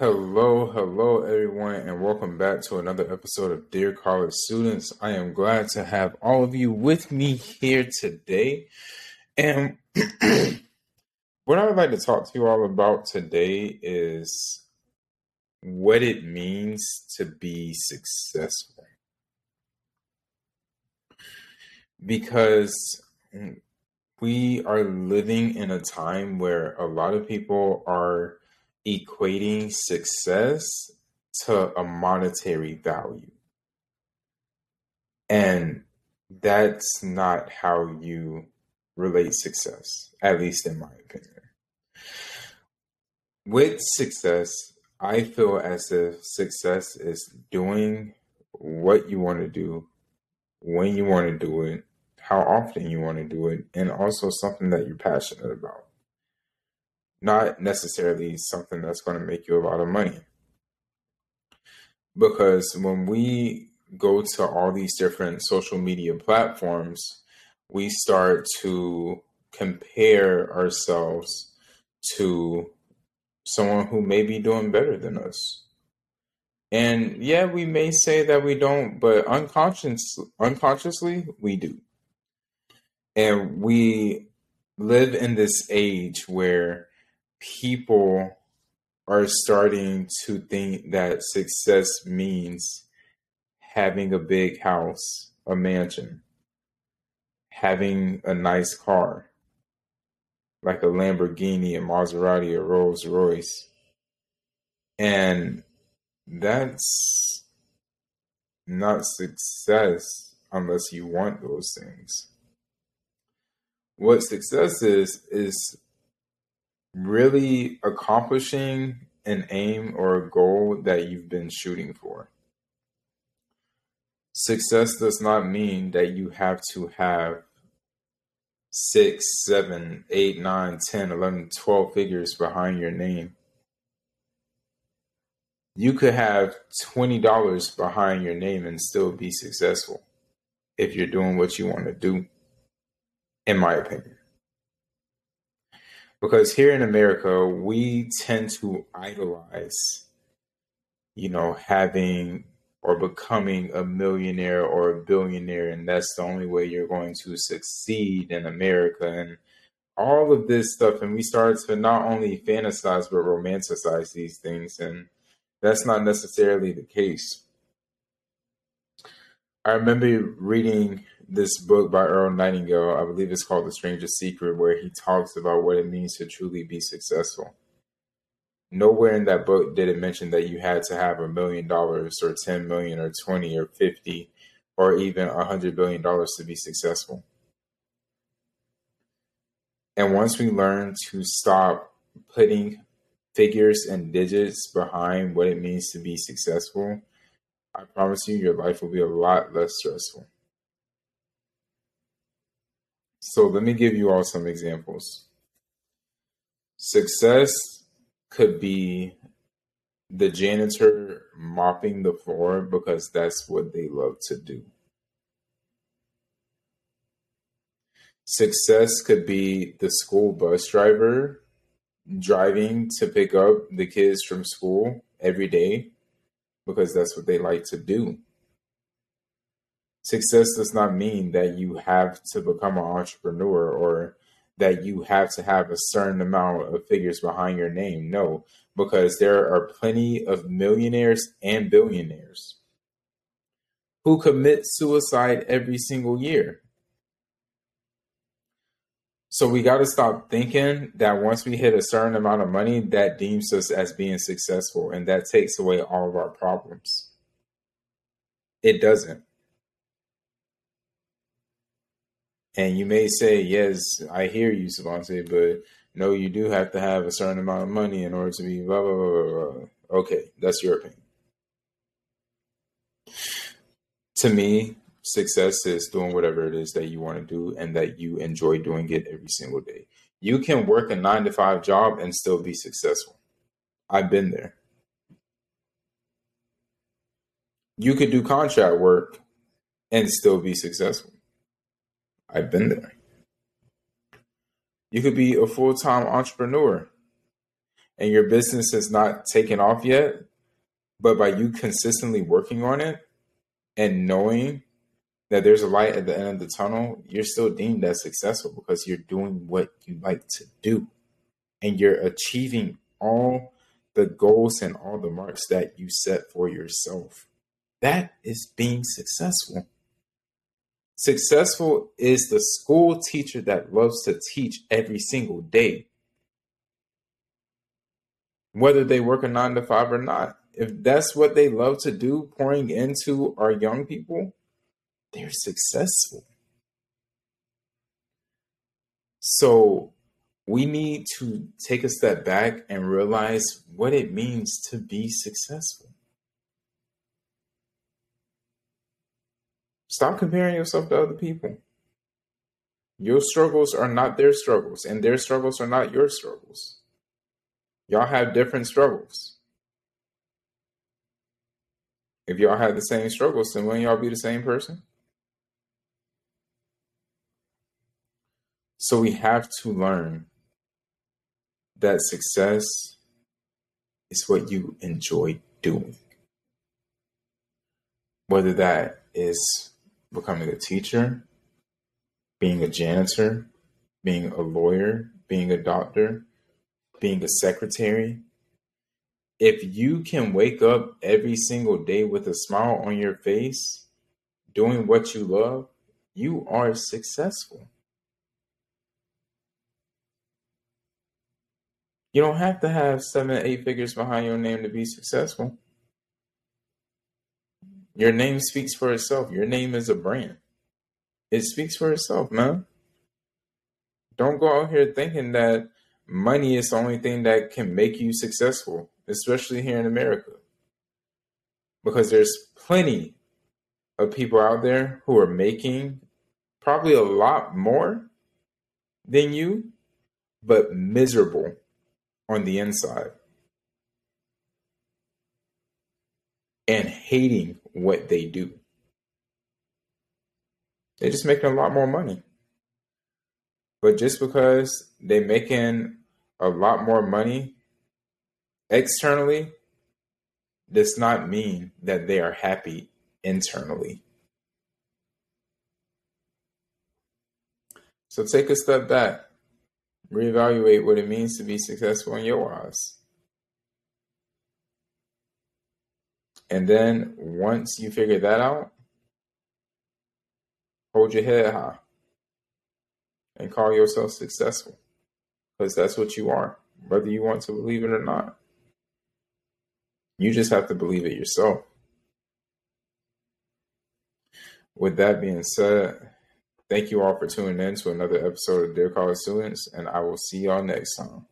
Hello, hello, everyone, and welcome back to another episode of Dear College Students. I am glad to have all of you with me here today. And what I would like to talk to you all about today is what it means to be successful. Because we are living in a time where a lot of people are equating success to a monetary value. And that's not how you relate success, at least in my opinion. With success, I feel as if success is doing what you want to do, when you want to do it, how often you want to do it, and also something that you're passionate about not necessarily something that's going to make you a lot of money. Because when we go to all these different social media platforms, we start to compare ourselves to someone who may be doing better than us. And yeah, we may say that we don't, but unconscious, unconsciously, we do. And we live in this age where people are starting to think that success means having a big house, a mansion, having a nice car, like a Lamborghini, a Maserati, a Rolls Royce. And that's not success unless you want those things. What success is, is really accomplishing an aim or a goal that you've been shooting for. Success does not mean that you have to have six, seven, eight, nine, ten, eleven, twelve figures behind your name. You could have $20 behind your name and still be successful if you're doing what you want to do, in my opinion. Because here in America, we tend to idolize, you know, having or becoming a millionaire or a billionaire, and that's the only way you're going to succeed in America. And all of this stuff, and we start to not only fantasize but romanticize these things, and that's not necessarily the case. I remember reading this book by Earl Nightingale. I believe it's called The Strangest Secret, where he talks about what it means to truly be successful. Nowhere in that book did it mention that you had to have a million dollars or 10 million or 20 or 50 or even a hundred billion dollars to be successful. And once we learn to stop putting figures and digits behind what it means to be successful, I promise you, your life will be a lot less stressful. So let me give you all some examples. Success could be the janitor mopping the floor because that's what they love to do. Success could be the school bus driver driving to pick up the kids from school every day because that's what they like to do. Success does not mean that you have to become an entrepreneur or that you have to have a certain amount of figures behind your name. No, because there are plenty of millionaires and billionaires who commit suicide every single year. So we got to stop thinking that once we hit a certain amount of money, that deems us as being successful and that takes away all of our problems. It doesn't. And you may say, yes, I hear you, Savante, but no, you do have to have a certain amount of money in order to be blah, blah, blah, blah, blah. Okay, that's your opinion. To me, success is doing whatever it is that you want to do and that you enjoy doing it every single day. You can work a nine to five job and still be successful. I've been there. You could do contract work and still be successful. I've been there. You could be a full time entrepreneur and your business is not taken off yet, but by you consistently working on it and knowing that there's a light at the end of the tunnel, you're still deemed as successful because you're doing what you like to do and you're achieving all the goals and all the marks that you set for yourself. That is being successful. Successful is the school teacher that loves to teach every single day, whether they work a nine to five or not. If that's what they love to do, pouring into our young people, they're successful. So we need to take a step back and realize what it means to be successful. Stop comparing yourself to other people. Your struggles are not their struggles, and their struggles are not your struggles. Y'all have different struggles. If y'all have the same struggles, then wouldn't y'all be the same person? So we have to learn that success is what you enjoy doing. Whether that is becoming a teacher, being a janitor, being a lawyer, being a doctor, being a secretary. If you can wake up every single day with a smile on your face, doing what you love, you are successful. You don't have to have seven, eight figures behind your name to be successful. Your name speaks for itself. Your name is a brand. It speaks for itself, man. Don't go out here thinking that money is the only thing that can make you successful, especially here in America. Because there's plenty of people out there who are making probably a lot more than you, but miserable on the inside and hating what they do. They're just making a lot more money. But just because they're making a lot more money externally does not mean that they are happy internally. So take a step back Reevaluate what it means to be successful in your eyes. And then once you figure that out, hold your head high and call yourself successful because that's what you are, whether you want to believe it or not. You just have to believe it yourself. With that being said, Thank you all for tuning in to another episode of Dear College Students, and I will see y'all next time.